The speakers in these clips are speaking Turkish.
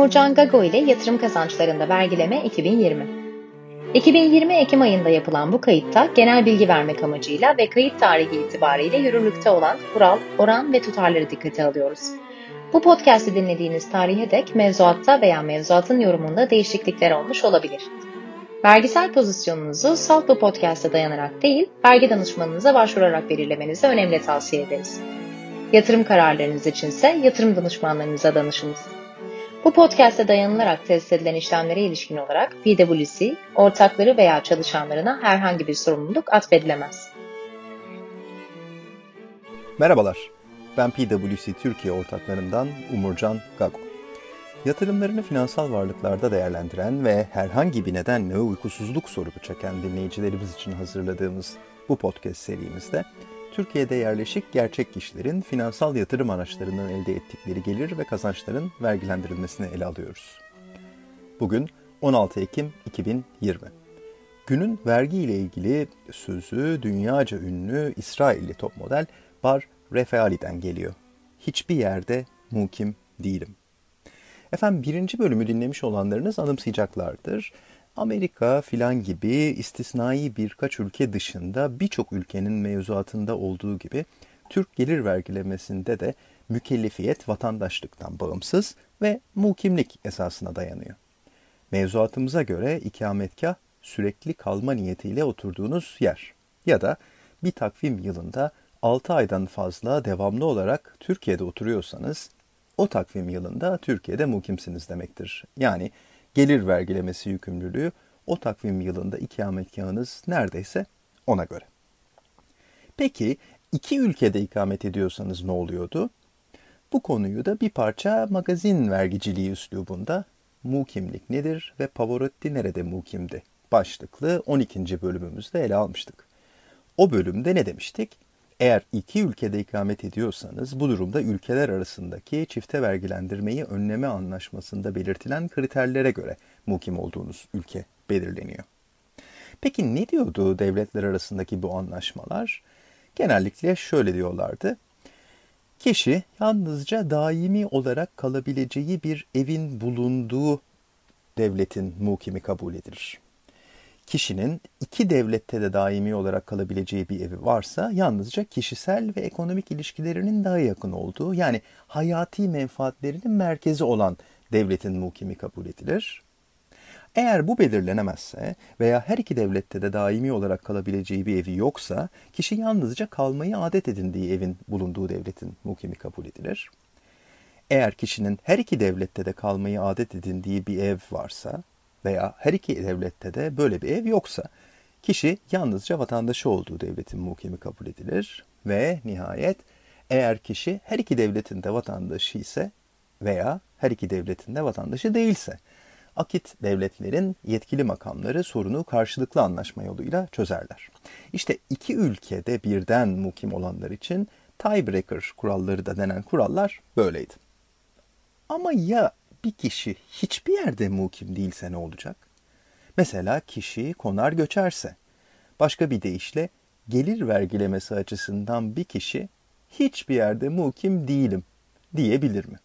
Umurcan Gago ile yatırım kazançlarında vergileme 2020. 2020 Ekim ayında yapılan bu kayıtta genel bilgi vermek amacıyla ve kayıt tarihi itibariyle yürürlükte olan kural, oran ve tutarları dikkate alıyoruz. Bu podcast'i dinlediğiniz tarihe dek mevzuatta veya mevzuatın yorumunda değişiklikler olmuş olabilir. Vergisel pozisyonunuzu salt bu podcast'a dayanarak değil, vergi danışmanınıza başvurarak belirlemenizi önemli tavsiye ederiz. Yatırım kararlarınız içinse yatırım danışmanlarınıza danışınız. Bu podcast'e dayanılarak test edilen işlemlere ilişkin olarak PwC, ortakları veya çalışanlarına herhangi bir sorumluluk atfedilemez. Merhabalar, ben PwC Türkiye ortaklarından Umurcan Gago. Yatırımlarını finansal varlıklarda değerlendiren ve herhangi bir nedenle uykusuzluk sorunu çeken dinleyicilerimiz için hazırladığımız bu podcast serimizde Türkiye'de yerleşik gerçek kişilerin finansal yatırım araçlarından elde ettikleri gelir ve kazançların vergilendirilmesini ele alıyoruz. Bugün 16 Ekim 2020. Günün vergi ile ilgili sözü dünyaca ünlü İsrailli top model Bar Refaali'den geliyor. Hiçbir yerde mukim değilim. Efendim birinci bölümü dinlemiş olanlarınız anımsayacaklardır. Amerika filan gibi istisnai birkaç ülke dışında birçok ülkenin mevzuatında olduğu gibi Türk gelir vergilemesinde de mükellefiyet vatandaşlıktan bağımsız ve mukimlik esasına dayanıyor. Mevzuatımıza göre ikametgah sürekli kalma niyetiyle oturduğunuz yer ya da bir takvim yılında 6 aydan fazla devamlı olarak Türkiye'de oturuyorsanız o takvim yılında Türkiye'de mukimsiniz demektir. Yani gelir vergilemesi yükümlülüğü o takvim yılında ikametgahınız neredeyse ona göre. Peki iki ülkede ikamet ediyorsanız ne oluyordu? Bu konuyu da bir parça magazin vergiciliği üslubunda mukimlik nedir ve Pavarotti nerede mukimdi? Başlıklı 12. bölümümüzde ele almıştık. O bölümde ne demiştik? Eğer iki ülkede ikamet ediyorsanız bu durumda ülkeler arasındaki çifte vergilendirmeyi önleme anlaşmasında belirtilen kriterlere göre mukim olduğunuz ülke belirleniyor. Peki ne diyordu devletler arasındaki bu anlaşmalar? Genellikle şöyle diyorlardı. Kişi yalnızca daimi olarak kalabileceği bir evin bulunduğu devletin mukimi kabul edilir kişinin iki devlette de daimi olarak kalabileceği bir evi varsa yalnızca kişisel ve ekonomik ilişkilerinin daha yakın olduğu yani hayati menfaatlerinin merkezi olan devletin mukimi kabul edilir. Eğer bu belirlenemezse veya her iki devlette de daimi olarak kalabileceği bir evi yoksa kişi yalnızca kalmayı adet edindiği evin bulunduğu devletin mukimi kabul edilir. Eğer kişinin her iki devlette de kalmayı adet edindiği bir ev varsa veya her iki devlette de böyle bir ev yoksa kişi yalnızca vatandaşı olduğu devletin muhkemi kabul edilir ve nihayet eğer kişi her iki devletin de vatandaşı ise veya her iki devletin de vatandaşı değilse akit devletlerin yetkili makamları sorunu karşılıklı anlaşma yoluyla çözerler. İşte iki ülkede birden mukim olanlar için tiebreaker kuralları da denen kurallar böyleydi. Ama ya bir kişi hiçbir yerde mukim değilse ne olacak? Mesela kişi konar göçerse. Başka bir deyişle gelir vergilemesi açısından bir kişi hiçbir yerde mukim değilim diyebilir mi?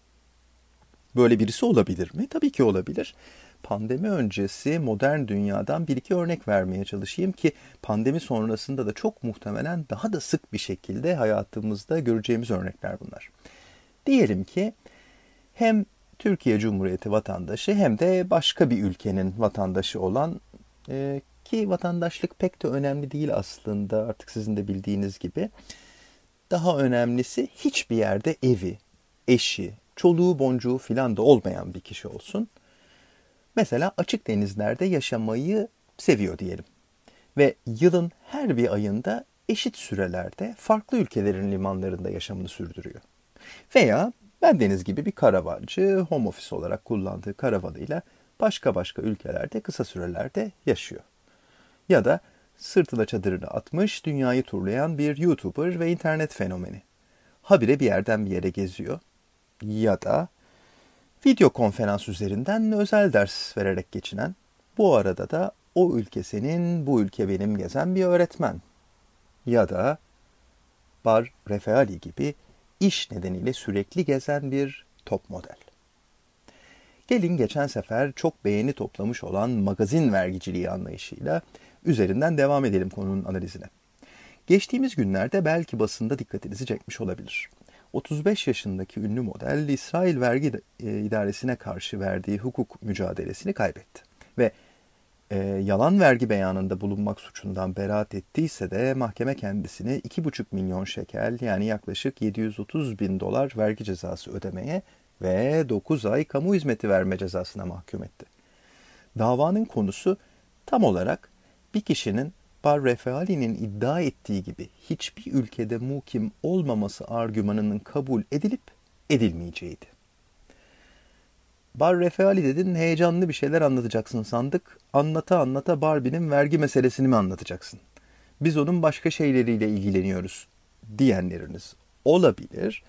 Böyle birisi olabilir mi? Tabii ki olabilir. Pandemi öncesi modern dünyadan bir iki örnek vermeye çalışayım ki pandemi sonrasında da çok muhtemelen daha da sık bir şekilde hayatımızda göreceğimiz örnekler bunlar. Diyelim ki hem Türkiye Cumhuriyeti vatandaşı hem de başka bir ülkenin vatandaşı olan e, ki vatandaşlık pek de önemli değil aslında artık sizin de bildiğiniz gibi. Daha önemlisi hiçbir yerde evi, eşi, çoluğu boncuğu filan da olmayan bir kişi olsun. Mesela açık denizlerde yaşamayı seviyor diyelim. Ve yılın her bir ayında eşit sürelerde farklı ülkelerin limanlarında yaşamını sürdürüyor. Veya Bendeniz gibi bir karavancı home office olarak kullandığı karavanıyla başka başka ülkelerde kısa sürelerde yaşıyor. Ya da sırtına çadırını atmış dünyayı turlayan bir YouTuber ve internet fenomeni. Habire bir yerden bir yere geziyor. Ya da video konferans üzerinden özel ders vererek geçinen, bu arada da o ülke senin, bu ülke benim gezen bir öğretmen. Ya da Bar Refeali gibi iş nedeniyle sürekli gezen bir top model. Gelin geçen sefer çok beğeni toplamış olan magazin vergiciliği anlayışıyla üzerinden devam edelim konunun analizine. Geçtiğimiz günlerde belki basında dikkatinizi çekmiş olabilir. 35 yaşındaki ünlü model İsrail Vergi İdaresi'ne karşı verdiği hukuk mücadelesini kaybetti. Ve e, yalan vergi beyanında bulunmak suçundan beraat ettiyse de mahkeme kendisini 2,5 milyon şekel yani yaklaşık 730 bin dolar vergi cezası ödemeye ve 9 ay kamu hizmeti verme cezasına mahkum etti. Davanın konusu tam olarak bir kişinin Bar Refali'nin iddia ettiği gibi hiçbir ülkede mukim olmaması argümanının kabul edilip edilmeyeceğiydi. Bar Refali dedin heyecanlı bir şeyler anlatacaksın sandık. Anlata anlata Barbie'nin vergi meselesini mi anlatacaksın? Biz onun başka şeyleriyle ilgileniyoruz diyenleriniz olabilir.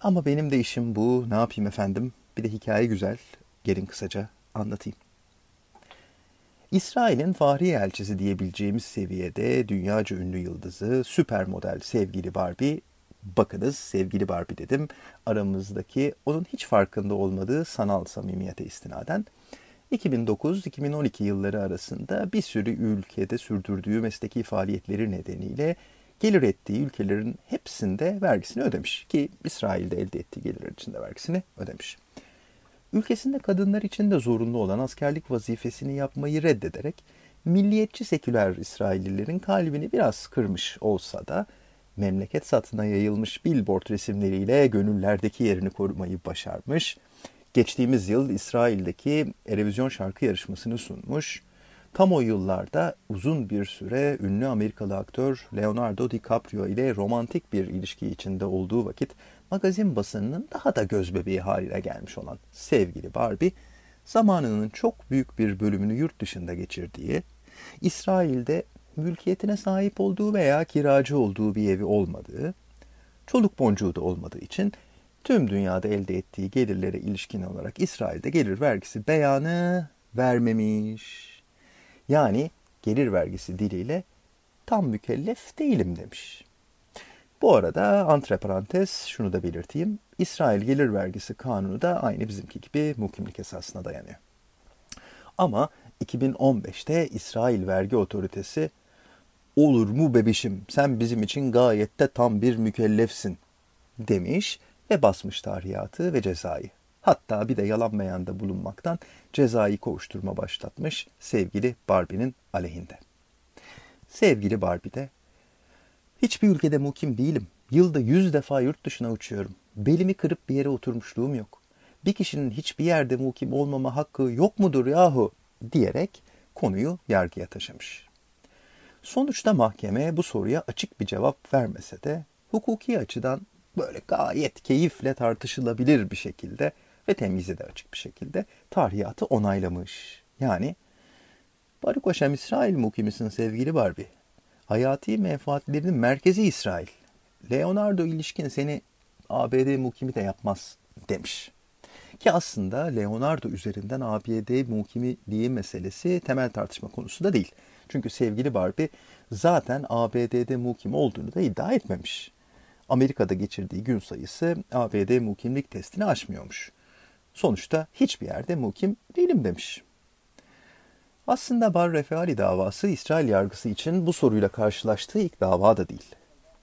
Ama benim de işim bu. Ne yapayım efendim? Bir de hikaye güzel. Gelin kısaca anlatayım. İsrail'in fahri elçisi diyebileceğimiz seviyede dünyaca ünlü yıldızı, süper model sevgili Barbie, bakınız sevgili Barbie dedim, aramızdaki onun hiç farkında olmadığı sanal samimiyete istinaden 2009-2012 yılları arasında bir sürü ülkede sürdürdüğü mesleki faaliyetleri nedeniyle gelir ettiği ülkelerin hepsinde vergisini ödemiş ki İsrail'de elde ettiği gelirler için de vergisini ödemiş. Ülkesinde kadınlar için de zorunlu olan askerlik vazifesini yapmayı reddederek milliyetçi seküler İsraillilerin kalbini biraz kırmış olsa da memleket satına yayılmış billboard resimleriyle gönüllerdeki yerini korumayı başarmış. Geçtiğimiz yıl İsrail'deki Erevizyon şarkı yarışmasını sunmuş Tam o yıllarda uzun bir süre ünlü Amerikalı aktör Leonardo DiCaprio ile romantik bir ilişki içinde olduğu vakit magazin basınının daha da gözbebeği haline gelmiş olan sevgili Barbie, zamanının çok büyük bir bölümünü yurt dışında geçirdiği, İsrail'de mülkiyetine sahip olduğu veya kiracı olduğu bir evi olmadığı, çoluk boncuğu da olmadığı için tüm dünyada elde ettiği gelirlere ilişkin olarak İsrail'de gelir vergisi beyanı vermemiş. Yani gelir vergisi diliyle tam mükellef değilim demiş. Bu arada antreparantez şunu da belirteyim. İsrail gelir vergisi kanunu da aynı bizimki gibi mukimlik esasına dayanıyor. Ama 2015'te İsrail Vergi Otoritesi olur mu bebişim sen bizim için gayet de tam bir mükellefsin demiş ve basmış tarihiyatı ve cezayı. Hatta bir de yalan beyanda bulunmaktan cezai kovuşturma başlatmış sevgili Barbie'nin aleyhinde. Sevgili Barbie de hiçbir ülkede mukim değilim. Yılda yüz defa yurt dışına uçuyorum. Belimi kırıp bir yere oturmuşluğum yok. Bir kişinin hiçbir yerde mukim olmama hakkı yok mudur yahu diyerek konuyu yargıya taşımış. Sonuçta mahkeme bu soruya açık bir cevap vermese de hukuki açıdan böyle gayet keyifle tartışılabilir bir şekilde ve temyize de açık bir şekilde tarihiyatı onaylamış. Yani Baruch Hashem İsrail mukimisin sevgili Barbie. Hayati menfaatlerinin merkezi İsrail. Leonardo ilişkin seni ABD mukimi de yapmaz demiş. Ki aslında Leonardo üzerinden ABD mukimiliği meselesi temel tartışma konusu da değil. Çünkü sevgili Barbie zaten ABD'de mukim olduğunu da iddia etmemiş. Amerika'da geçirdiği gün sayısı ABD mukimlik testini aşmıyormuş. Sonuçta hiçbir yerde mukim değilim demiş. Aslında Bar Refali davası İsrail yargısı için bu soruyla karşılaştığı ilk dava da değil.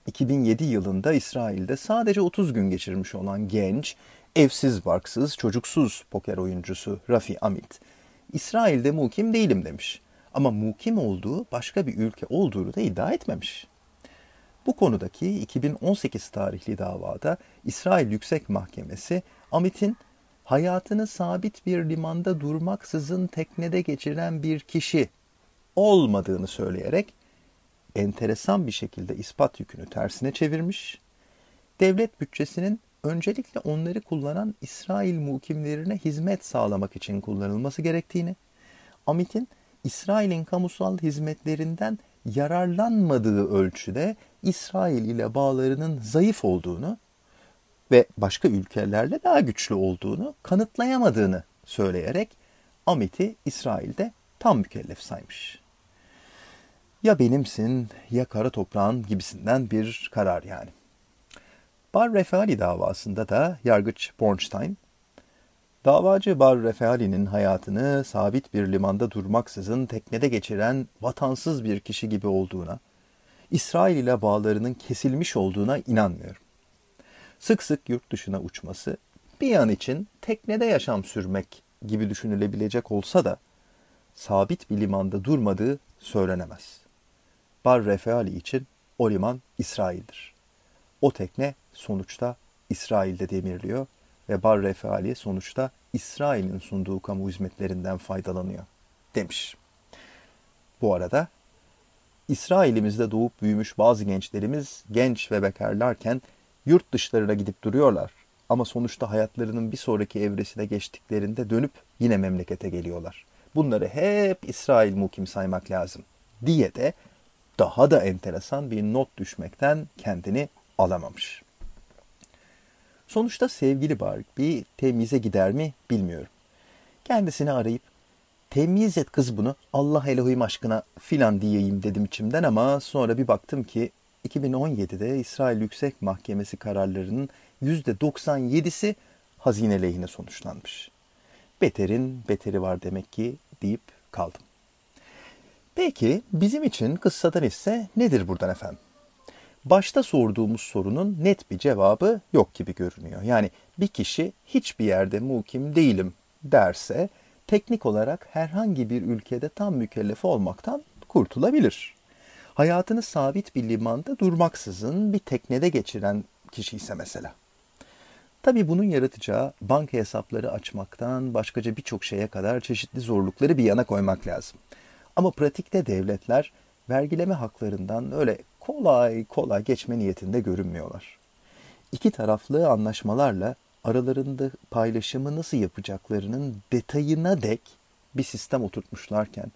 2007 yılında İsrail'de sadece 30 gün geçirmiş olan genç, evsiz barksız, çocuksuz poker oyuncusu Rafi Amit, İsrail'de mukim değilim demiş. Ama mukim olduğu başka bir ülke olduğunu da iddia etmemiş. Bu konudaki 2018 tarihli davada İsrail Yüksek Mahkemesi Amit'in hayatını sabit bir limanda durmaksızın teknede geçiren bir kişi olmadığını söyleyerek enteresan bir şekilde ispat yükünü tersine çevirmiş. Devlet bütçesinin öncelikle onları kullanan İsrail mukimlerine hizmet sağlamak için kullanılması gerektiğini, Amit'in İsrail'in kamusal hizmetlerinden yararlanmadığı ölçüde İsrail ile bağlarının zayıf olduğunu ve başka ülkelerle daha güçlü olduğunu kanıtlayamadığını söyleyerek Amit'i İsrail'de tam mükellef saymış. Ya benimsin ya kara toprağın gibisinden bir karar yani. Bar Refali davasında da yargıç Bornstein, Davacı Bar Refali'nin hayatını sabit bir limanda durmaksızın teknede geçiren vatansız bir kişi gibi olduğuna, İsrail ile bağlarının kesilmiş olduğuna inanmıyorum. Sık sık yurt dışına uçması bir an için teknede yaşam sürmek gibi düşünülebilecek olsa da sabit bir limanda durmadığı söylenemez. Bar Refali için o liman İsrail'dir. O tekne sonuçta İsrail'de demirliyor ve Bar Refali sonuçta İsrail'in sunduğu kamu hizmetlerinden faydalanıyor demiş. Bu arada İsrail'imizde doğup büyümüş bazı gençlerimiz genç ve bekarlarken yurt dışlarına gidip duruyorlar. Ama sonuçta hayatlarının bir sonraki evresine geçtiklerinde dönüp yine memlekete geliyorlar. Bunları hep İsrail mukim saymak lazım diye de daha da enteresan bir not düşmekten kendini alamamış. Sonuçta sevgili Barik bir temize gider mi bilmiyorum. Kendisini arayıp temiz et kız bunu Allah Elohim aşkına filan diyeyim dedim içimden ama sonra bir baktım ki 2017'de İsrail Yüksek Mahkemesi kararlarının %97'si hazine lehine sonuçlanmış. Beterin beteri var demek ki deyip kaldım. Peki bizim için kıssadan ise nedir buradan efendim? Başta sorduğumuz sorunun net bir cevabı yok gibi görünüyor. Yani bir kişi hiçbir yerde mukim değilim derse teknik olarak herhangi bir ülkede tam mükellef olmaktan kurtulabilir. Hayatını sabit bir limanda durmaksızın bir teknede geçiren kişi ise mesela. Tabii bunun yaratacağı banka hesapları açmaktan başkaca birçok şeye kadar çeşitli zorlukları bir yana koymak lazım. Ama pratikte devletler vergileme haklarından öyle kolay kolay geçme niyetinde görünmüyorlar. İki taraflı anlaşmalarla aralarında paylaşımı nasıl yapacaklarının detayına dek bir sistem oturtmuşlarken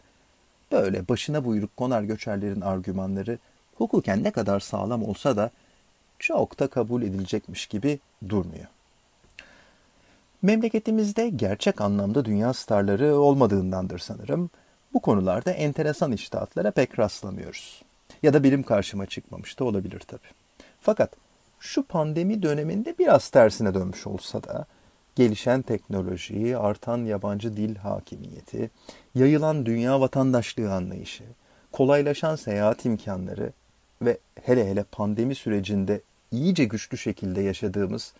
böyle başına buyruk konar göçerlerin argümanları hukuken ne kadar sağlam olsa da çok da kabul edilecekmiş gibi durmuyor. Memleketimizde gerçek anlamda dünya starları olmadığındandır sanırım. Bu konularda enteresan iştahatlara pek rastlamıyoruz. Ya da bilim karşıma çıkmamış da olabilir tabii. Fakat şu pandemi döneminde biraz tersine dönmüş olsa da gelişen teknoloji, artan yabancı dil hakimiyeti, yayılan dünya vatandaşlığı anlayışı, kolaylaşan seyahat imkanları ve hele hele pandemi sürecinde iyice güçlü şekilde yaşadığımız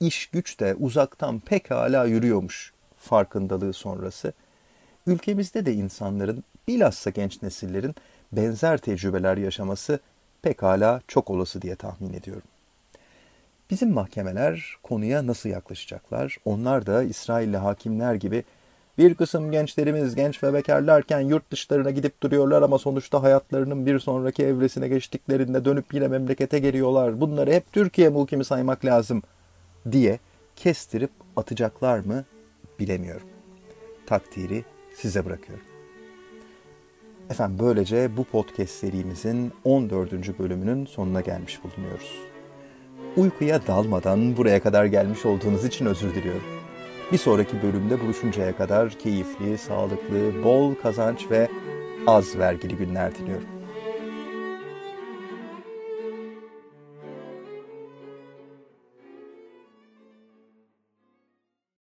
iş güç de uzaktan pekala yürüyormuş farkındalığı sonrası ülkemizde de insanların bilhassa genç nesillerin benzer tecrübeler yaşaması pekala çok olası diye tahmin ediyorum. Bizim mahkemeler konuya nasıl yaklaşacaklar? Onlar da İsrailli hakimler gibi bir kısım gençlerimiz genç ve bekarlarken yurt dışlarına gidip duruyorlar ama sonuçta hayatlarının bir sonraki evresine geçtiklerinde dönüp yine memlekete geliyorlar. Bunları hep Türkiye muhkemi saymak lazım diye kestirip atacaklar mı bilemiyorum. Takdiri size bırakıyorum. Efendim böylece bu podcast serimizin 14. bölümünün sonuna gelmiş bulunuyoruz. Uykuya dalmadan buraya kadar gelmiş olduğunuz için özür diliyorum. Bir sonraki bölümde buluşuncaya kadar keyifli, sağlıklı, bol kazanç ve az vergili günler diliyorum.